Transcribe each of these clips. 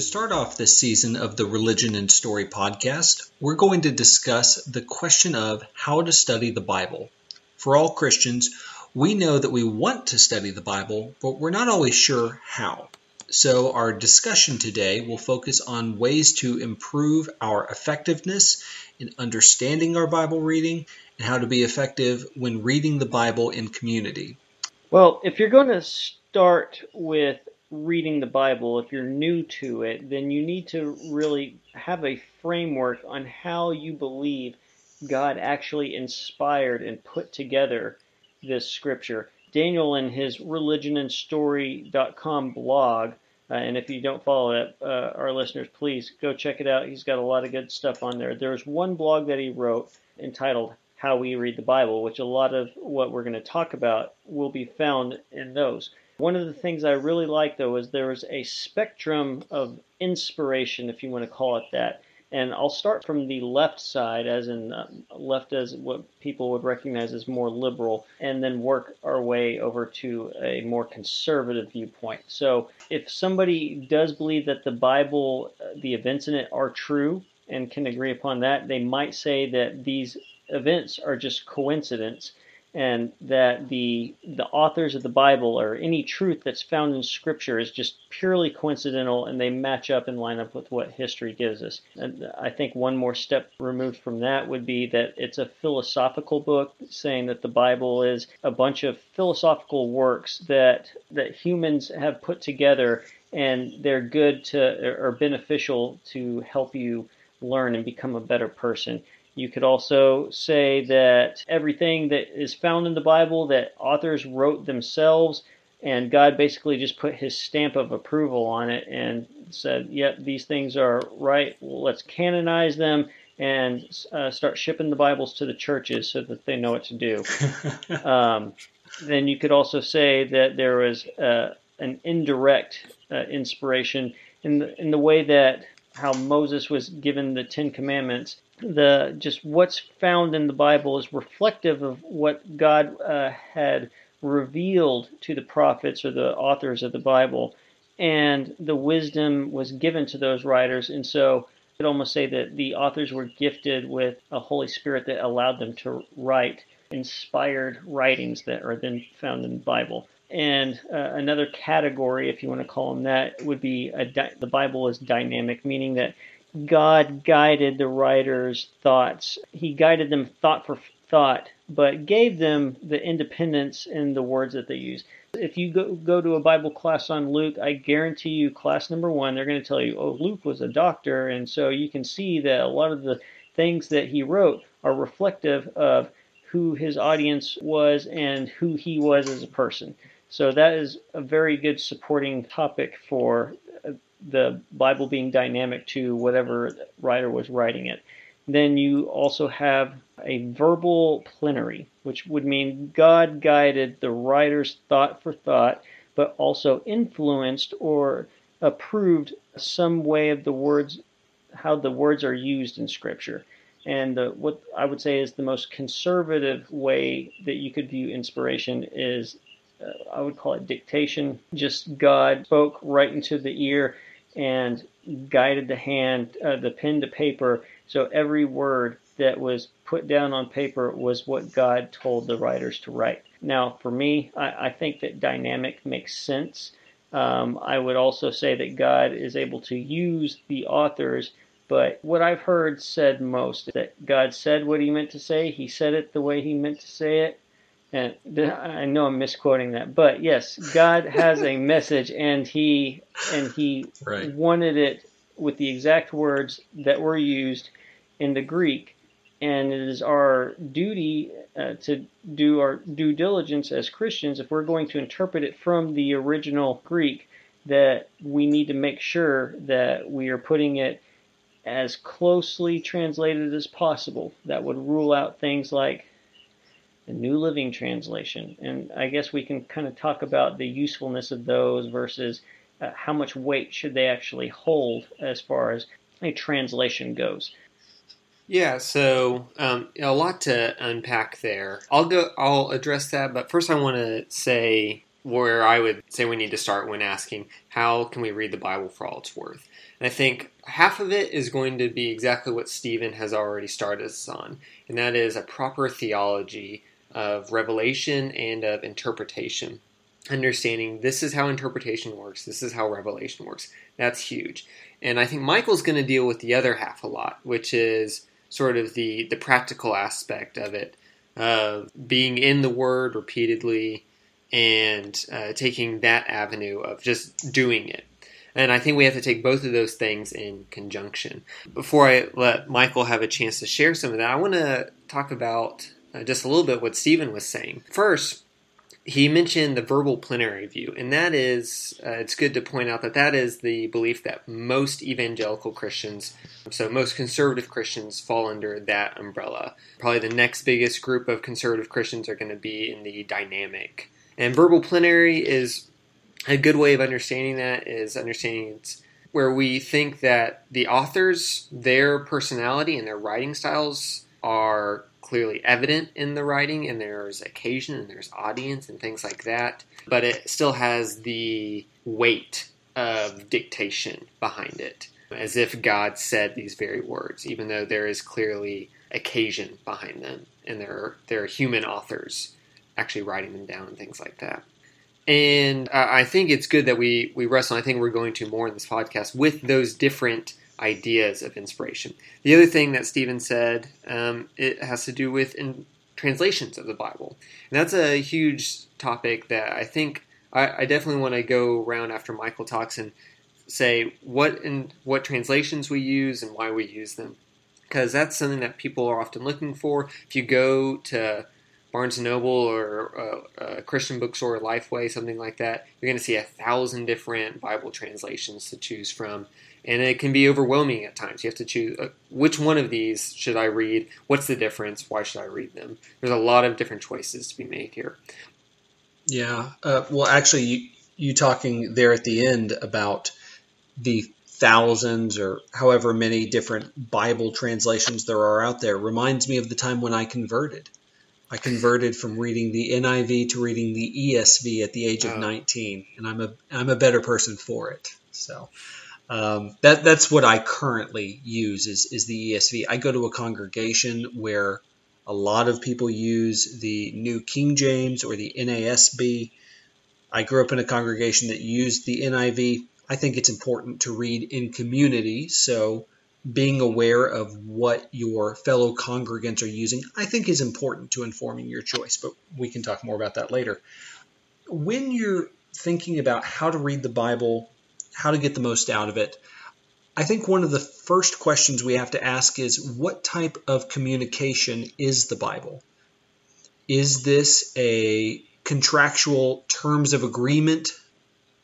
To start off this season of the Religion and Story podcast, we're going to discuss the question of how to study the Bible. For all Christians, we know that we want to study the Bible, but we're not always sure how. So, our discussion today will focus on ways to improve our effectiveness in understanding our Bible reading and how to be effective when reading the Bible in community. Well, if you're going to start with reading the Bible, if you're new to it, then you need to really have a framework on how you believe God actually inspired and put together this scripture. Daniel, in his religionandstory.com blog, uh, and if you don't follow it, uh, our listeners, please go check it out. He's got a lot of good stuff on there. There's one blog that he wrote entitled How We Read the Bible, which a lot of what we're going to talk about will be found in those. One of the things I really like, though, is there is a spectrum of inspiration, if you want to call it that. And I'll start from the left side, as in uh, left as what people would recognize as more liberal, and then work our way over to a more conservative viewpoint. So, if somebody does believe that the Bible, uh, the events in it are true, and can agree upon that, they might say that these events are just coincidence and that the the authors of the Bible or any truth that's found in Scripture is just purely coincidental, and they match up and line up with what history gives us. And I think one more step removed from that would be that it's a philosophical book, saying that the Bible is a bunch of philosophical works that that humans have put together, and they're good to or beneficial to help you learn and become a better person. You could also say that everything that is found in the Bible that authors wrote themselves and God basically just put his stamp of approval on it and said, "Yep, these things are right. Well, let's canonize them and uh, start shipping the Bibles to the churches so that they know what to do." um, then you could also say that there was uh, an indirect uh, inspiration in the, in the way that how Moses was given the Ten Commandments the just what's found in the Bible is reflective of what God uh, had revealed to the prophets or the authors of the Bible, and the wisdom was given to those writers, and so I could almost say that the authors were gifted with a Holy Spirit that allowed them to write inspired writings that are then found in the Bible. And uh, another category, if you want to call them that, would be di- the Bible is dynamic, meaning that God guided the writer's thoughts. He guided them thought for thought, but gave them the independence in the words that they use. If you go, go to a Bible class on Luke, I guarantee you, class number one, they're going to tell you, oh, Luke was a doctor. And so you can see that a lot of the things that he wrote are reflective of who his audience was and who he was as a person. So that is a very good supporting topic for the Bible being dynamic to whatever writer was writing it. Then you also have a verbal plenary, which would mean God guided the writer's thought for thought, but also influenced or approved some way of the words, how the words are used in Scripture. And the, what I would say is the most conservative way that you could view inspiration is, uh, I would call it dictation. Just God spoke right into the ear and guided the hand, uh, the pen to paper. So every word that was put down on paper was what God told the writers to write. Now, for me, I, I think that dynamic makes sense. Um, I would also say that God is able to use the authors, but what I've heard said most is that God said what he meant to say, he said it the way he meant to say it, and I know I'm misquoting that, but yes, God has a message, and he and he right. wanted it with the exact words that were used in the Greek, and it is our duty uh, to do our due diligence as Christians if we're going to interpret it from the original Greek that we need to make sure that we are putting it as closely translated as possible. That would rule out things like the New Living Translation. And I guess we can kind of talk about the usefulness of those versus uh, how much weight should they actually hold as far as a translation goes. Yeah, so um, a lot to unpack there. I'll go. I'll address that, but first I want to say where I would say we need to start when asking how can we read the Bible for all it's worth. And I think half of it is going to be exactly what Stephen has already started us on, and that is a proper theology of revelation and of interpretation. Understanding this is how interpretation works, this is how revelation works. That's huge. And I think Michael's going to deal with the other half a lot, which is sort of the, the practical aspect of it, uh, being in the Word repeatedly and uh, taking that avenue of just doing it. And I think we have to take both of those things in conjunction. Before I let Michael have a chance to share some of that, I want to talk about uh, just a little bit what Stephen was saying. First, he mentioned the verbal plenary view, and that is, uh, it's good to point out that that is the belief that most evangelical Christians, so most conservative Christians, fall under that umbrella. Probably the next biggest group of conservative Christians are going to be in the dynamic. And verbal plenary is a good way of understanding that, is understanding it's where we think that the authors, their personality and their writing styles are clearly evident in the writing, and there's occasion and there's audience and things like that, but it still has the weight of dictation behind it, as if God said these very words, even though there is clearly occasion behind them, and there are, there are human authors actually writing them down and things like that. And uh, I think it's good that we, we wrestle. I think we're going to more in this podcast with those different ideas of inspiration. The other thing that Stephen said, um, it has to do with in translations of the Bible, and that's a huge topic that I think I, I definitely want to go around after Michael talks and say what in what translations we use and why we use them, because that's something that people are often looking for. If you go to Barnes and Noble or a, a, Christian bookstore, Lifeway, something like that, you're going to see a thousand different Bible translations to choose from and it can be overwhelming at times. You have to choose uh, which one of these should I read? What's the difference? Why should I read them? There's a lot of different choices to be made here. Yeah. Uh, well, actually, you, you talking there at the end about the thousands or however many different Bible translations there are out there reminds me of the time when I converted. I converted from reading the NIV to reading the ESV at the age of 19, and I'm a I'm a better person for it. So, um, that that's what I currently use is is the ESV. I go to a congregation where a lot of people use the New King James or the NASB. I grew up in a congregation that used the NIV. I think it's important to read in community, so being aware of what your fellow congregants are using, I think is important to informing your choice, but we can talk more about that later. When you're thinking about how to read the Bible how to get the most out of it. I think one of the first questions we have to ask is what type of communication is the Bible? Is this a contractual terms of agreement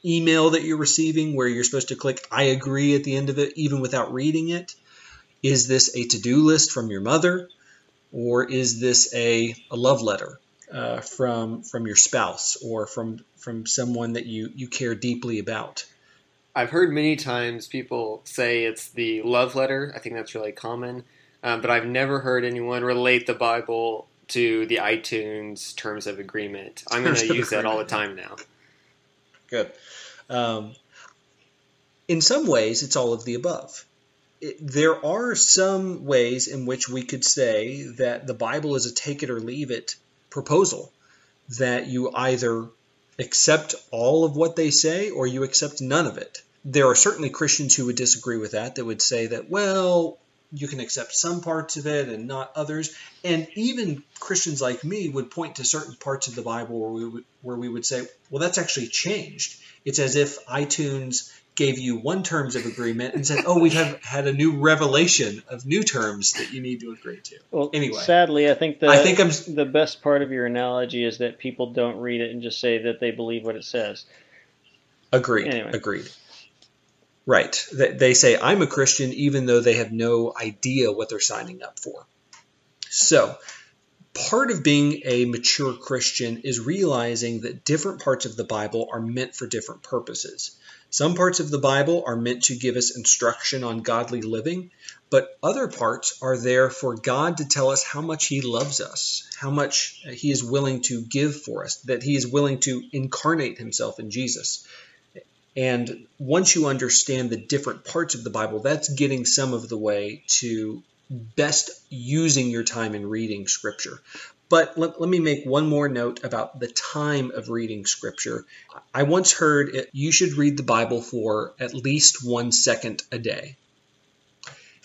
email that you're receiving where you're supposed to click I agree at the end of it even without reading it? Is this a to do list from your mother? Or is this a, a love letter uh, from, from your spouse or from, from someone that you, you care deeply about? I've heard many times people say it's the love letter. I think that's really common, um, but I've never heard anyone relate the Bible to the iTunes terms of agreement. I'm going to use that all the time now. Good. Um, in some ways, it's all of the above. It, there are some ways in which we could say that the Bible is a take it or leave it proposal, that you either accept all of what they say or you accept none of it there are certainly Christians who would disagree with that, that would say that, well, you can accept some parts of it and not others. And even Christians like me would point to certain parts of the Bible where we would, where we would say, well, that's actually changed. It's as if iTunes gave you one terms of agreement and said, "Oh, we have had a new revelation of new terms that you need to agree to." Well, anyway, sadly, I think the I think I'm, the best part of your analogy is that people don't read it and just say that they believe what it says. Agreed. Anyway. Agreed. Right. They say, I'm a Christian, even though they have no idea what they're signing up for. So, part of being a mature Christian is realizing that different parts of the Bible are meant for different purposes. Some parts of the Bible are meant to give us instruction on godly living, but other parts are there for God to tell us how much He loves us, how much He is willing to give for us, that He is willing to incarnate Himself in Jesus. And once you understand the different parts of the Bible, that's getting some of the way to best using your time in reading Scripture. But let, let, me make one more note about the time of reading Scripture. I once heard it, you should read the Bible for at least one second a day.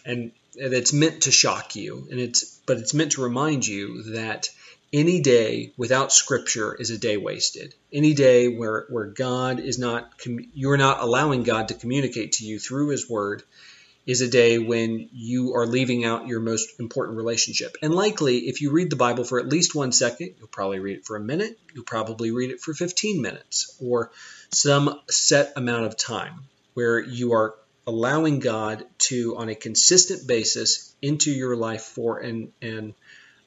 And it's meant to shock you, and it's but it's meant to remind you that any day without Scripture is a day wasted. Any day where, where God is not, you're not allowing God to communicate to you through His Word is a day when you are leaving out your most important relationship. And likely, if you read the Bible for at least one second, you'll probably read it for a minute, you'll probably read it for 15 minutes, or some set amount of time where you are allowing God to, on a consistent basis, into your life for an, an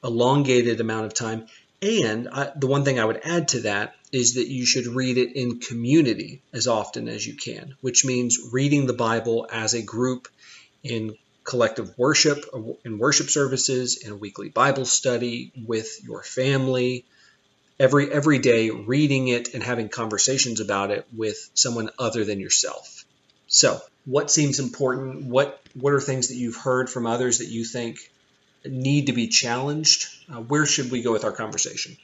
elongated amount of time. And I, the one thing I would add to that is that you should read it in community as often as you can, which means reading the Bible as a group in collective worship, in worship services, in a weekly Bible study with your family, every every day reading it and having conversations about it with someone other than yourself. So, what seems important? What what are things that you've heard from others that you think need to be challenged? Uh, where should we go with our conversation?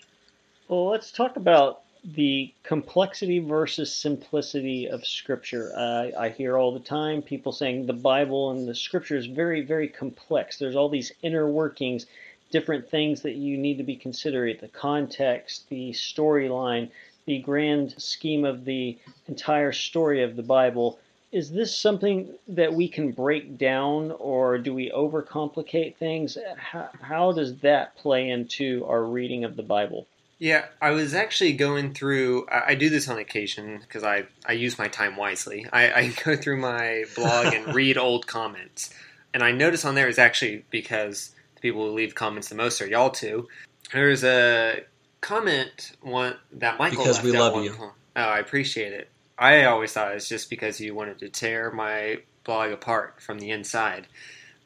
Well, let's talk about the complexity versus simplicity of Scripture. Uh, I hear all the time people saying the Bible and the Scripture is very, very complex. There's all these inner workings, different things that you need to be considerate the context, the storyline, the grand scheme of the entire story of the Bible. Is this something that we can break down, or do we overcomplicate things? How, how does that play into our reading of the Bible? Yeah, I was actually going through. I, do this on occasion because I, I use my time wisely. I, I go through my blog and read old comments, and I notice on there is actually because the people who leave comments the most are y'all two. There's a comment one that Michael because we love you. Oh, I appreciate it. I always thought it was just because you wanted to tear my blog apart from the inside,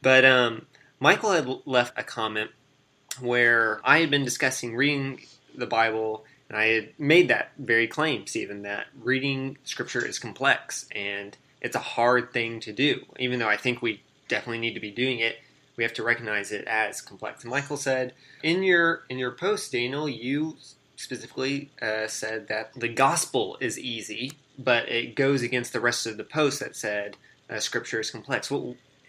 but um, Michael had left a comment where I had been discussing reading the Bible, and I had made that very claim, Stephen, that reading Scripture is complex and it's a hard thing to do. Even though I think we definitely need to be doing it, we have to recognize it as complex. And Michael said in your in your post, Daniel, you specifically uh, said that the gospel is easy, but it goes against the rest of the post that said uh, Scripture is complex.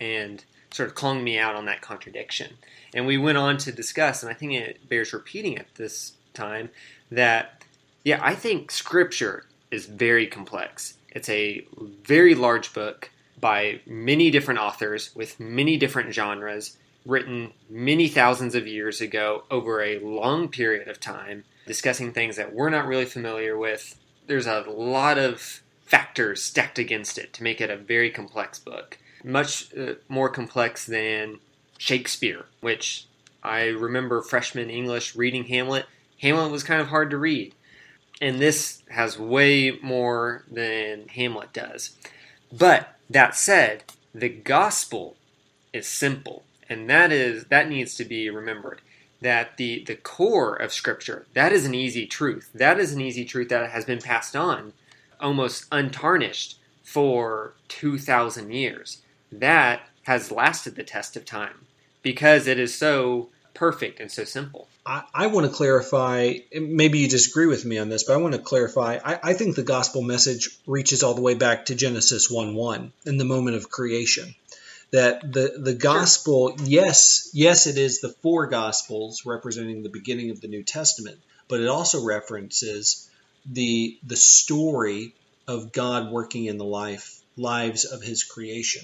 and sort of clung me out on that contradiction. And we went on to discuss, and I think it bears repeating at this time that, yeah, I think Scripture is very complex. It's a very large book by many different authors with many different genres, written many thousands of years ago over a long period of time, discussing things that we're not really familiar with. There's a lot of factors stacked against it to make it a very complex book. Much uh, more complex than Shakespeare, which I remember freshman English reading Hamlet Hamlet was kind of hard to read. And this has way more than Hamlet does. But that said, the gospel is simple. And that is that needs to be remembered. That the, the core of scripture, that is an easy truth. That is an easy truth that has been passed on almost untarnished for 2,000 years. That has lasted the test of time because it is so perfect and so simple. I, I want to clarify, maybe you disagree with me on this, but I want to clarify. I, I think the gospel message reaches all the way back to Genesis 1 1 in the moment of creation. That the, the gospel, sure. yes, yes, it is the four gospels representing the beginning of the New Testament, but it also references the the story of God working in the life lives of his creation.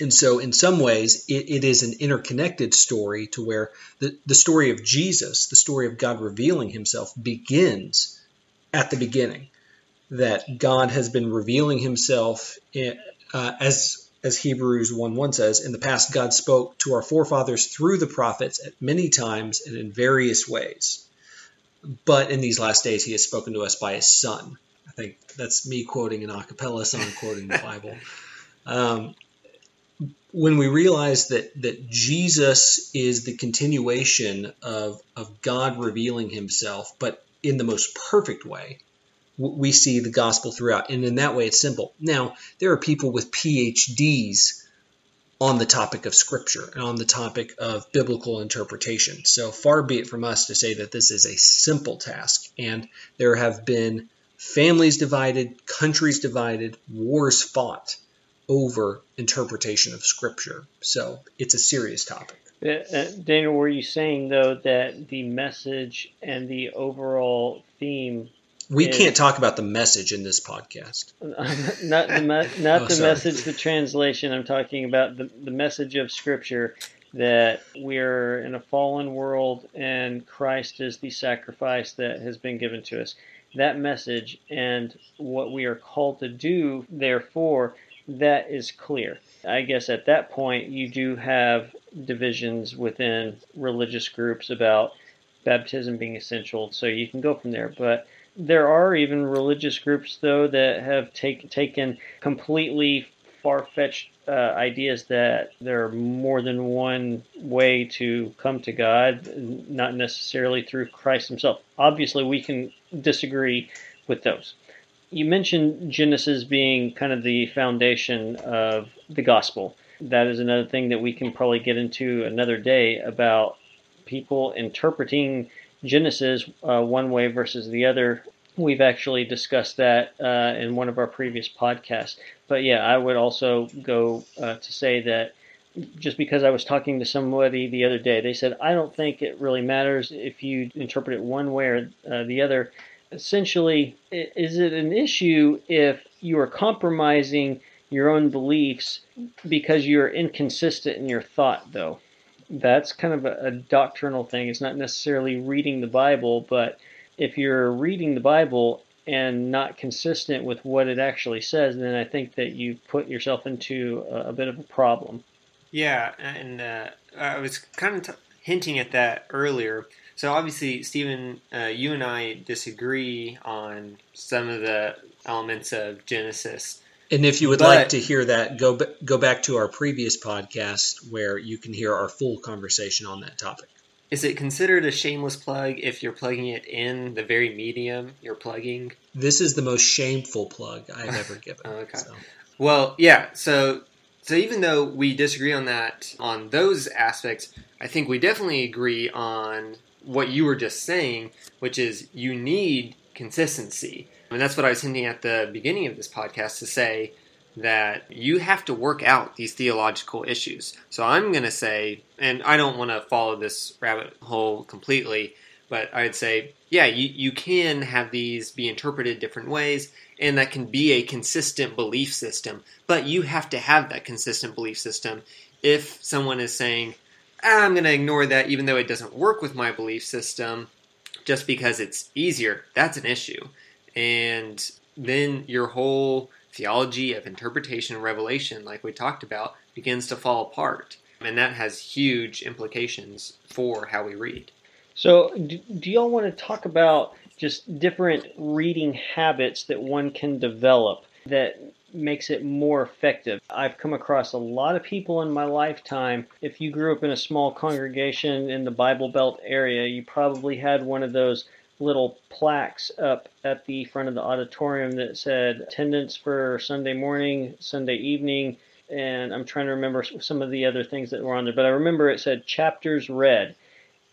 And so, in some ways, it, it is an interconnected story to where the, the story of Jesus, the story of God revealing himself, begins at the beginning. That God has been revealing himself in, uh, as as Hebrews 1 1 says, in the past, God spoke to our forefathers through the prophets at many times and in various ways. But in these last days, he has spoken to us by his Son. I think that's me quoting an a cappella song, quoting the Bible. Um, when we realize that that Jesus is the continuation of of God revealing Himself, but in the most perfect way, we see the gospel throughout, and in that way, it's simple. Now, there are people with PhDs on the topic of Scripture and on the topic of biblical interpretation. So far be it from us to say that this is a simple task, and there have been families divided, countries divided, wars fought over interpretation of Scripture. So it's a serious topic. Uh, uh, Daniel, were you saying though that the message and the overall theme? We is, can't talk about the message in this podcast. not the me- not oh, the sorry. message, the translation. I'm talking about the the message of Scripture that we're in a fallen world and Christ is the sacrifice that has been given to us. That message and what we are called to do, therefore, that is clear. I guess at that point you do have divisions within religious groups about baptism being essential, so you can go from there. But there are even religious groups, though, that have take, taken completely far fetched uh, ideas that there are more than one way to come to God, not necessarily through Christ Himself. Obviously, we can disagree with those you mentioned Genesis being kind of the foundation of the gospel. That is another thing that we can probably get into another day about people interpreting Genesis uh, one way versus the other. We've actually discussed that uh, in one of our previous podcasts. But yeah, I would also go uh, to say that just because I was talking to somebody the other day, they said, I don't think it really matters if you interpret it one way or uh, the other essentially, is it an issue if you are compromising your own beliefs because you're inconsistent in your thought, though? That's kind of a, a doctrinal thing. It's not necessarily reading the Bible, but if you're reading the Bible and not consistent with what it actually says, then I think that you put yourself into a, a bit of a problem. Yeah, and uh, I was kind of t- hinting at that earlier. So obviously, Stephen, uh, you and I disagree on some of the elements of Genesis. And if you would but, like to hear that, go go back to our previous podcast where you can hear our full conversation on that topic. Is it considered a shameless plug if you're plugging it in the very medium you're plugging? This is the most shameful plug I've ever given. okay. So. Well, yeah. So so even though we disagree on that on those aspects, I think we definitely agree on what you were just saying, which is you need consistency. And that's what I was hinting at the beginning of this podcast to say that you have to work out these theological issues. So I'm going to say, and I don't want to follow this rabbit hole completely, but I'd say, yeah, you, you can have these be interpreted different ways, and that can be a consistent belief system. But you have to have that consistent belief system if someone is saying, ah, I'm going to ignore that even though it doesn't work with my belief system just because it's easier. That's an issue. And then your whole theology of interpretation and revelation, like we talked about, begins to fall apart. And that has huge implications for how we read. So, do y'all want to talk about just different reading habits that one can develop that makes it more effective. I've come across a lot of people in my lifetime. If you grew up in a small congregation in the Bible Belt area, you probably had one of those little plaques up at the front of the auditorium that said attendance for Sunday morning, Sunday evening, and I'm trying to remember some of the other things that were on there, but I remember it said chapters read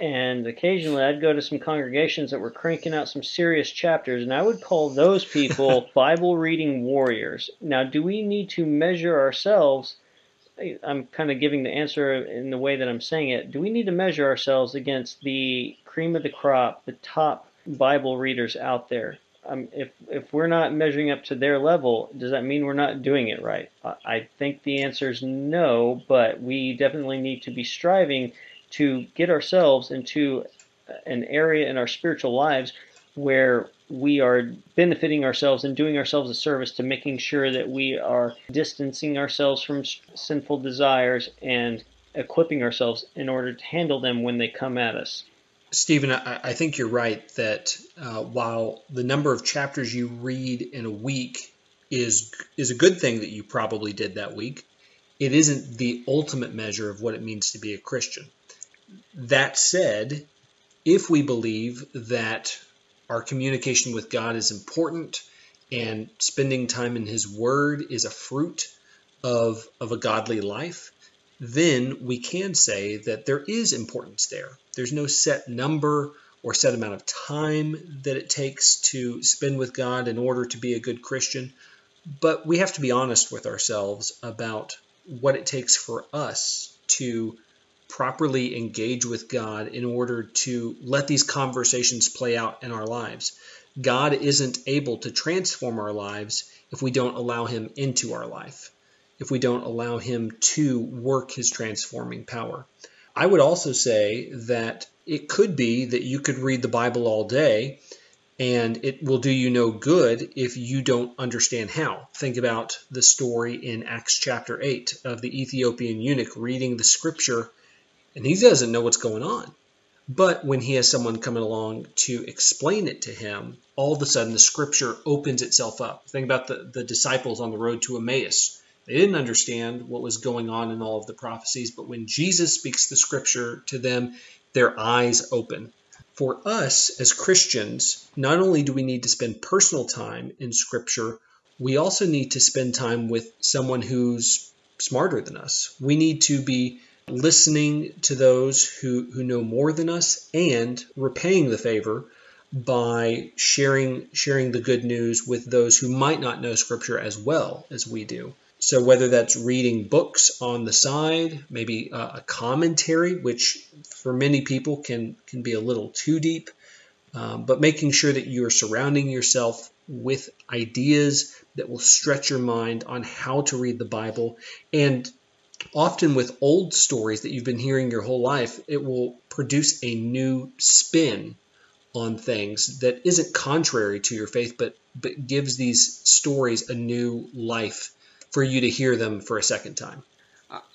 and occasionally I'd go to some congregations that were cranking out some serious chapters, and I would call those people Bible reading warriors. Now, do we need to measure ourselves? I'm kind of giving the answer in the way that I'm saying it. Do we need to measure ourselves against the cream of the crop, the top Bible readers out there? Um, if if we're not measuring up to their level, does that mean we're not doing it right? I think the answer is no, but we definitely need to be striving to get ourselves into an area in our spiritual lives where we are benefiting ourselves and doing ourselves a service to making sure that we are distancing ourselves from sinful desires and equipping ourselves in order to handle them when they come at us. Stephen, I, I think you're right that uh, while the number of chapters you read in a week is is a good thing that you probably did that week, it isn't the ultimate measure of what it means to be a Christian. That said, if we believe that our communication with God is important and spending time in His Word is a fruit of, of a godly life, then we can say that there is importance there. There's no set number or set amount of time that it takes to spend with God in order to be a good Christian, but we have to be honest with ourselves about what it takes for us to properly engage with God in order to let these conversations play out in our lives. God isn't able to transform our lives if we don't allow Him into our life, if we don't allow Him to work His transforming power. I would also say that it could be that you could read the Bible all day and it will do you no good if you don't understand how. Think about the story in Acts chapter 8 of the Ethiopian eunuch reading the scripture and he doesn't know what's going on. But when he has someone coming along to explain it to him, all of a sudden the scripture opens itself up. Think about the, the disciples on the road to Emmaus. They didn't understand what was going on in all of the prophecies, but when Jesus speaks the scripture to them, their eyes open. For us as Christians, not only do we need to spend personal time in scripture, we also need to spend time with someone who's smarter than us. We need to be listening to those who, who know more than us and repaying the favor by sharing sharing the good news with those who might not know scripture as well as we do. So whether that's reading books on the side, maybe a commentary, which for many people can can be a little too deep, um, but making sure that you are surrounding yourself with ideas that will stretch your mind on how to read the Bible. And often with old stories that you've been hearing your whole life, it will produce a new spin on things that isn't contrary to your faith, but but gives these stories a new life for you to hear them for a second time.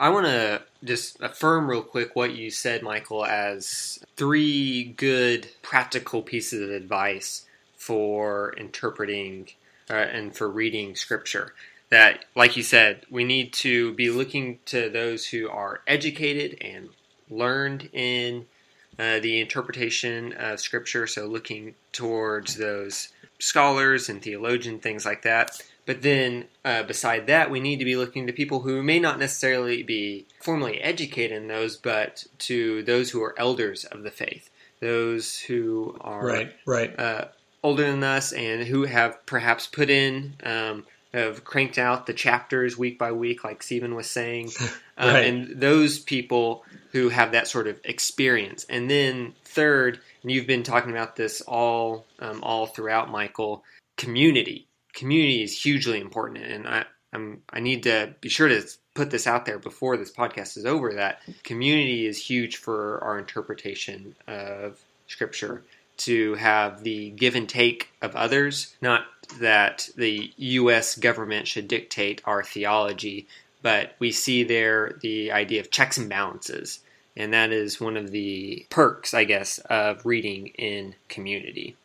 I want to just affirm real quick what you said, Michael, as three good practical pieces of advice for interpreting uh, and for reading scripture that, like you said, we need to be looking to those who are educated and learned in uh, the interpretation of Scripture. So, looking towards those scholars and theologians, things like that. But then, uh, beside that, we need to be looking to people who may not necessarily be formally educated in those, but to those who are elders of the faith, those who are right, right. Uh, older than us and who have perhaps put in um, have cranked out the chapters week by week, like Stephen was saying, um, right. and those people who have that sort of experience. And then third, and you've been talking about this all um, all throughout, Michael. Community, community is hugely important, and I I'm, I need to be sure to put this out there before this podcast is over. That community is huge for our interpretation of Scripture to have the give and take of others, not that the U.S. government should dictate our theology, but we see there the idea of checks and balances. And that is one of the perks, I guess, of reading in community.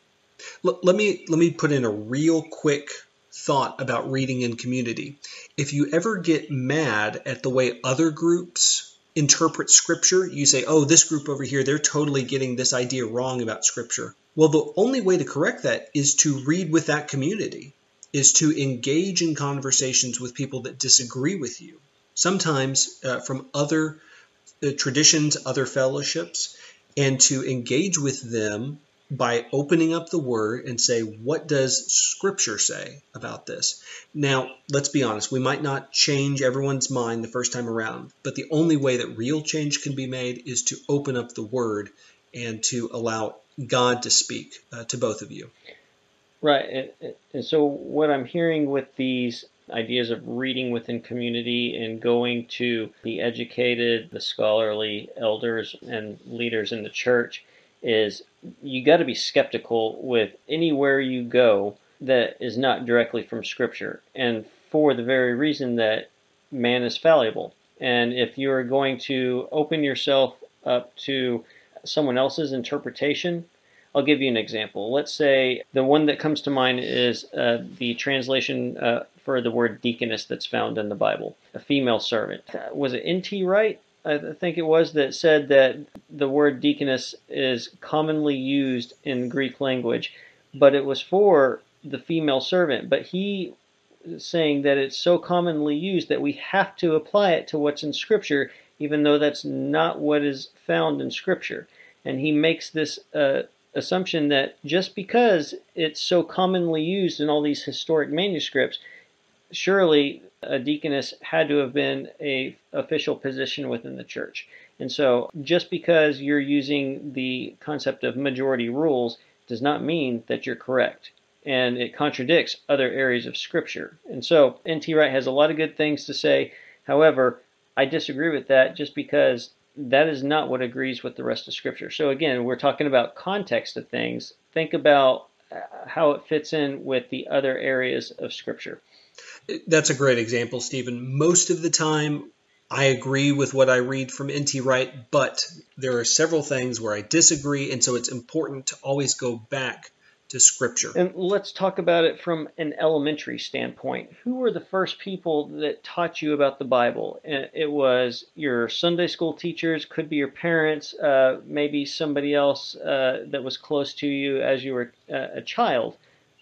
Let me let me put in a real quick thought about reading in community. If you ever get mad at the way other groups interpret scripture, you say, oh, this group over here, they're totally getting this idea wrong about scripture. Well, the only way to correct that is to read with that community, is to engage in conversations with people that disagree with you. Sometimes uh, from other uh, traditions, other fellowships, and to engage with them by opening up the word and say, what does scripture say about this? Now, let's be honest, we might not change everyone's mind the first time around, but the only way that real change can be made is to open up the word and to allow God to speak uh, to both of you. Right. And, and so, what I'm hearing with these ideas of reading within community and going to the educated, the scholarly elders and leaders in the church is you got to be skeptical with anywhere you go that is not directly from Scripture, and for the very reason that man is fallible. And if you're going to open yourself up to someone else's interpretation. I'll give you an example. Let's say the one that comes to mind is uh, the translation uh, for the word deaconess that's found in the Bible, a female servant. Was it N.T. Wright? I think it was that said that the word deaconess is commonly used in Greek language, but it was for the female servant. But he saying that it's so commonly used that we have to apply it to what's in Scripture, even though that's not what is found in Scripture. And he makes this uh, assumption that just because it's so commonly used in all these historic manuscripts, surely a deaconess had to have been a official position within the church. And so just because you're using the concept of majority rules does not mean that you're correct. And it contradicts other areas of scripture. And so N.T. Wright has a lot of good things to say. However, I disagree with that just because that is not what agrees with the rest of scripture. So again, we're talking about context of things. Think about uh, how it fits in with the other areas of scripture. That's a great example, Stephen. Most of the time, I agree with what I read from N.T. Wright, but there are several things where I disagree, and so it's important to always go back to Scripture. And let's talk about it from an elementary standpoint. Who were the first people that taught you about the Bible? It was your Sunday school teachers, could be your parents, uh, maybe somebody else uh, that was close to you as you were uh, a child.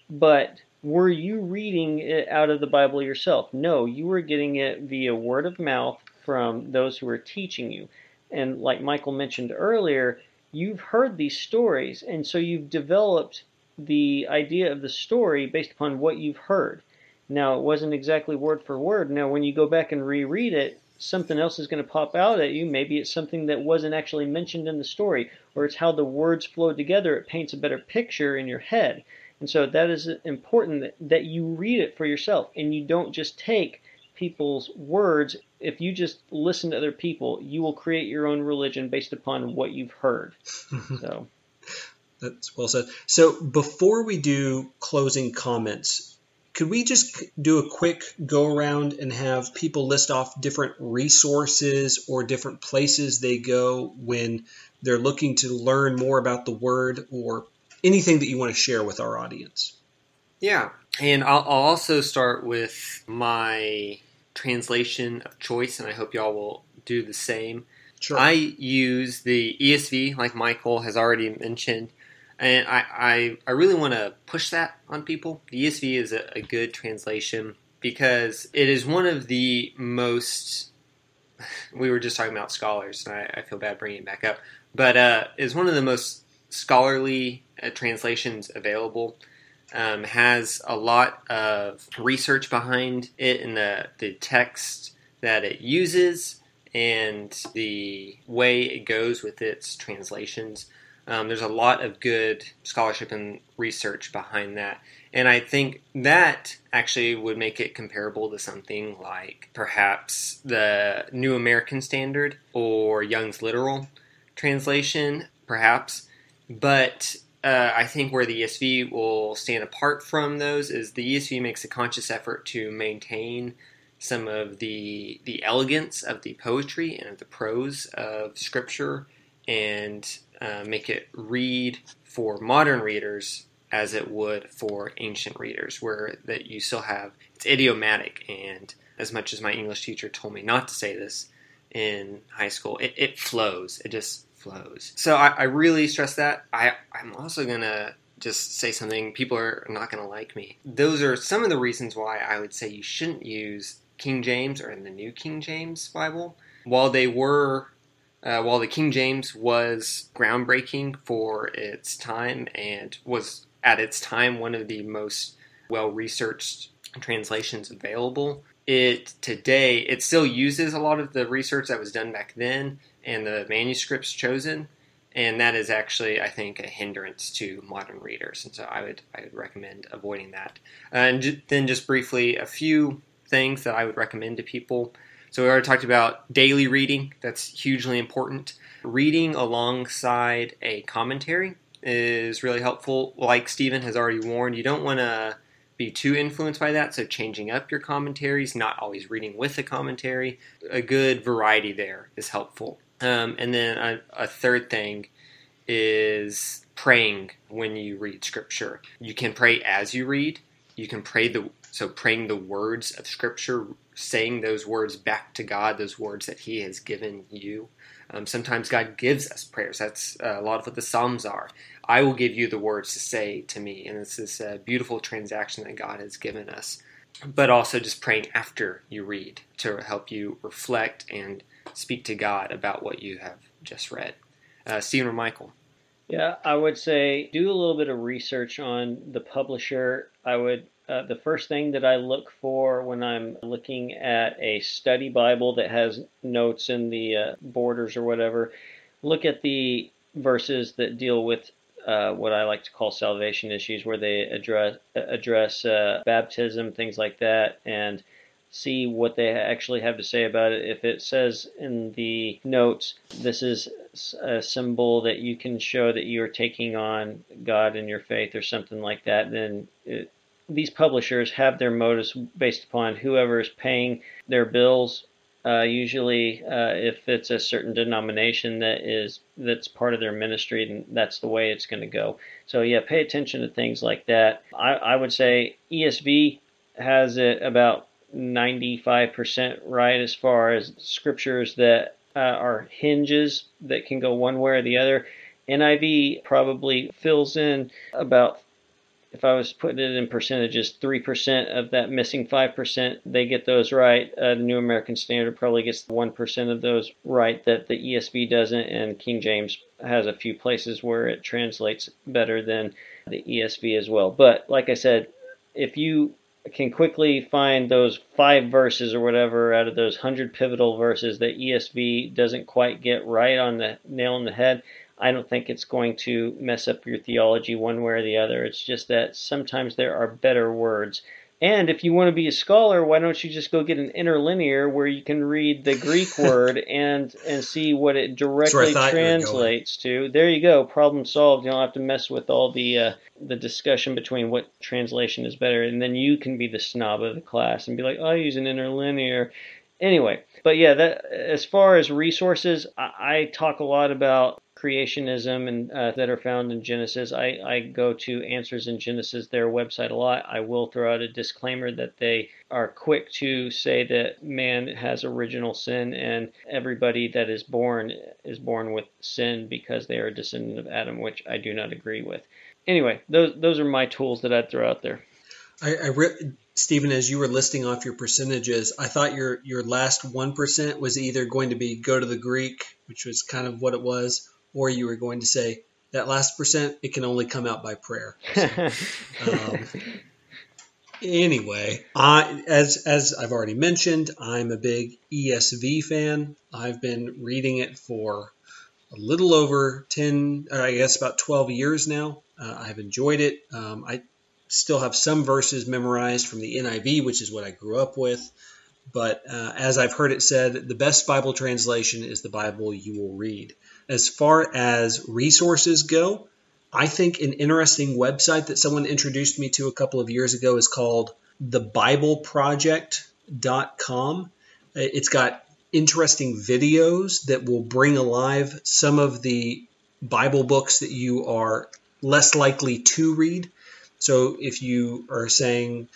But were you reading it out of the Bible yourself? No, you were getting it via word of mouth from those who were teaching you. And like Michael mentioned earlier, you've heard these stories, and so you've developed the idea of the story based upon what you've heard. Now, it wasn't exactly word for word. Now, when you go back and reread it, something else is going to pop out at you. Maybe it's something that wasn't actually mentioned in the story, or it's how the words flow together. It paints a better picture in your head. And so that is important that, that you read it for yourself and you don't just take people's words. If you just listen to other people, you will create your own religion based upon what you've heard. so that's well said. So before we do closing comments, could we just do a quick go around and have people list off different resources or different places they go when they're looking to learn more about the word or anything that you want to share with our audience. Yeah, and I'll, I'll also start with my translation of choice, and I hope y'all will do the same. Sure. I use the ESV, like Michael has already mentioned, and I, I, I really want to push that on people. The ESV is a, a good translation because it is one of the most. We were just talking about scholars, and I, I feel bad bringing it back up, but uh, is one of the most scholarly uh, translations available. Um, has a lot of research behind it in the, the text that it uses and the way it goes with its translations. Um, there's a lot of good scholarship and research behind that. And I think that actually would make it comparable to something like perhaps the New American Standard or Young's Literal translation, perhaps. But uh, I think where the ESV will stand apart from those is the ESV makes a conscious effort to maintain some of the the elegance of the poetry and of the prose of Scripture, and uh, make it read for modern readers as it would for ancient readers, where that you still have it's idiomatic. And as much as my English teacher told me not to say this in high school, it, it flows. It just flows. So I, I really stress that. I, I'm also going to just say something, people are not going to like me. Those are some of the reasons why I would say you shouldn't use King James or in the New King James Bible. While they were, uh, while the King James was groundbreaking for its time and was at its time one of the most well researched translations available, it today it still uses a lot of the research that was done back then and the manuscripts chosen, and that is actually, I think, a hindrance to modern readers. And so I would I would recommend avoiding that. Uh, and then just briefly, a few things that I would recommend to people. So we already talked about daily reading. That's hugely important. Reading alongside a commentary is really helpful. Like Stephen has already warned, you don't want to be too influenced by that. So changing up your commentaries, not always reading with a commentary, a good variety there is helpful. Um, and then a, a, third thing is praying when you read scripture. You can pray as you read. You can pray the so praying the words of scripture, saying those words back to God, those words that He has given you. Um, sometimes God gives us prayers. That's uh, a lot of what the Psalms are. I will give you the words to say to me, and it's this beautiful transaction that God has given us. But also just praying after you read to help you reflect and speak to God about what you have just read. Uh, Stephen or Michael? Yeah, I would say do a little bit of research on the publisher. I would uh, the first thing that I look for when I'm looking at a study Bible that has notes in the uh, borders or whatever, look at the verses that deal with uh, what I like to call salvation issues, where they address address uh, baptism, things like that, and see what they actually have to say about it. If it says in the notes, this is a symbol that you can show that you are taking on God in your faith or something like that, then it, these publishers have their motives based upon whoever is paying their bills. Uh, usually, uh, if it's a certain denomination that is that's part of their ministry, then that's the way it's going to go. So yeah, pay attention to things like that. I, I would say ESV has it about 95% right as far as scriptures that uh, are hinges that can go one way or the other. NIV probably fills in about if I was putting it in percentages, 3% of that missing 5%, they get those right. Uh, the New American Standard probably gets 1% of those right that the ESV doesn't, and King James has a few places where it translates better than the ESV as well. But like I said, if you can quickly find those five verses or whatever out of those 100 pivotal verses that ESV doesn't quite get right on the nail on the head, I don't think it's going to mess up your theology one way or the other. It's just that sometimes there are better words. And if you want to be a scholar, why don't you just go get an interlinear where you can read the Greek word and and see what it directly translates to? There you go, problem solved. You don't have to mess with all the uh, the discussion between what translation is better, and then you can be the snob of the class and be like, oh, I use an interlinear. Anyway, but yeah, that as far as resources, I, I talk a lot about creationism and uh, that are found in Genesis. I, I go to Answers in Genesis, their website a lot. I will throw out a disclaimer that they are quick to say that man has original sin and everybody that is born is born with sin because they are a descendant of Adam, which I do not agree with. Anyway, those those are my tools that I'd throw out there. I, I re- Stephen, as you were listing off your percentages, I thought your your last one percent was either going to be go to the Greek, which was kind of what it was, or you were going to say that last percent it can only come out by prayer. So, um, anyway, I, as as I've already mentioned, I'm a big ESV fan. I've been reading it for a little over ten, I guess about twelve years now. Uh, I've enjoyed it. Um, I still have some verses memorized from the NIV, which is what I grew up with. But uh, as I've heard it said, the best Bible translation is the Bible you will read. As far as resources go, I think an interesting website that someone introduced me to a couple of years ago is called thebibleproject.com. It's got interesting videos that will bring alive some of the Bible books that you are less likely to read. So if you are saying,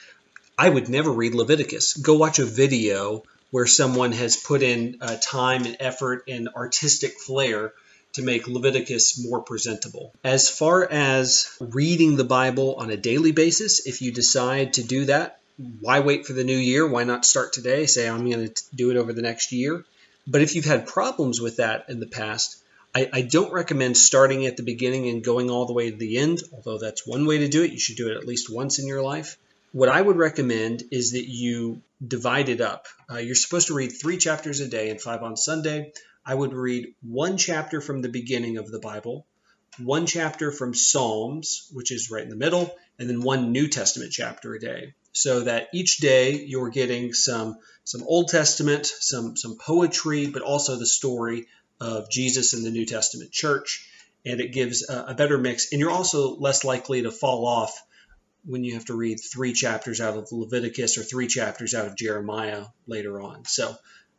I would never read Leviticus, go watch a video where someone has put in uh, time and effort and artistic flair to make Leviticus more presentable. As far as reading the Bible on a daily basis, if you decide to do that, why wait for the new year? Why not start today? Say, I'm going to do it over the next year. But if you've had problems with that in the past, I, I, don't recommend starting at the beginning and going all the way to the end, although that's one way to do it. You should do it at least once in your life. What I would recommend is that you divide it up. Uh, you're supposed to read three chapters a day and five on Sunday. I would read one chapter from the beginning of the Bible, one chapter from Psalms, which is right in the middle, and then one New Testament chapter a day. So that each day you're getting some some Old Testament, some some poetry, but also the story of Jesus in the New Testament church, and it gives a, a better mix. And you're also less likely to fall off when you have to read three chapters out of Leviticus or three chapters out of Jeremiah later on. So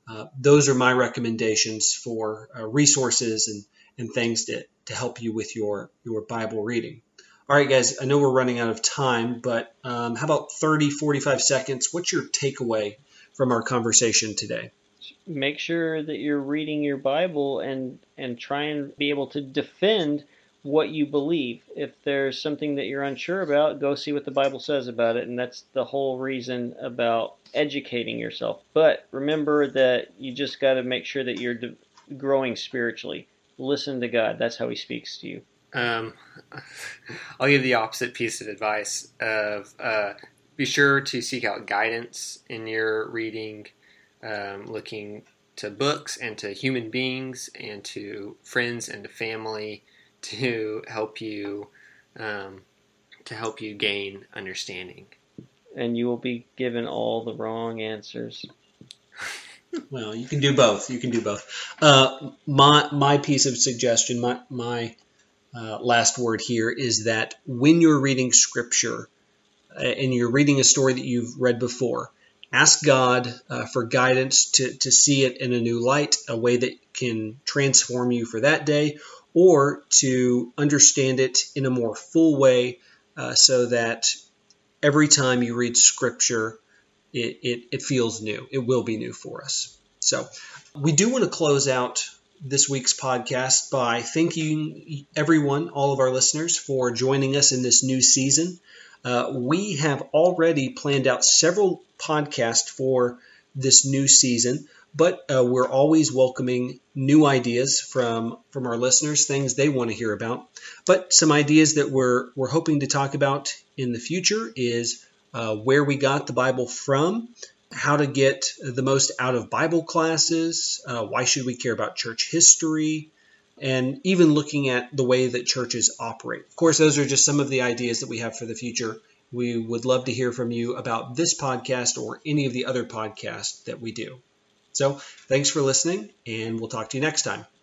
uh, those are my recommendations for uh, resources and, and things to, to help you with your, your Bible reading. All right, guys, I know we're running out of time, but um, how about 30, 45 seconds? What's your takeaway from our conversation today? Make sure that you're reading your Bible and, and try and be able to defend what you believe. If there's something that you're unsure about, go see what the Bible says about it. And that's the whole reason about educating yourself. But remember that you just got to make sure that you're de- growing spiritually. Listen to God. That's how He speaks to you. Um, I'll give the opposite piece of advice of uh, be sure to seek out guidance in your reading, um, looking to books and to human beings and to friends and to family to help you um, to help you gain understanding. And you will be given all the wrong answers. well, you can do both. You can do both. Uh, my my piece of suggestion, my my uh, last word here is that when you're reading scripture uh, and you're reading a story that you've read before, ask God uh, for guidance to, to see it in a new light, a way that can transform you for that day, or to understand it in a more full way uh, so that every time you read scripture, it, it, it feels new. It will be new for us. So, we do want to close out this week's podcast by thanking everyone, all of our listeners, for joining us in this new season. Uh, we have already planned out several podcasts for this new season but uh, we're always welcoming new ideas from from our listeners, things they want to hear about. But some ideas that we're we're hoping to talk about in the future is uh, where we got the Bible from, how to get the most out of Bible classes, uh, why should we care about church history, and even looking at the way that churches operate. Of course, those are just some of the ideas that we have for the future. We would love to hear from you about this podcast or any of the other podcasts that we do. So thanks for listening, and we'll talk to you next time.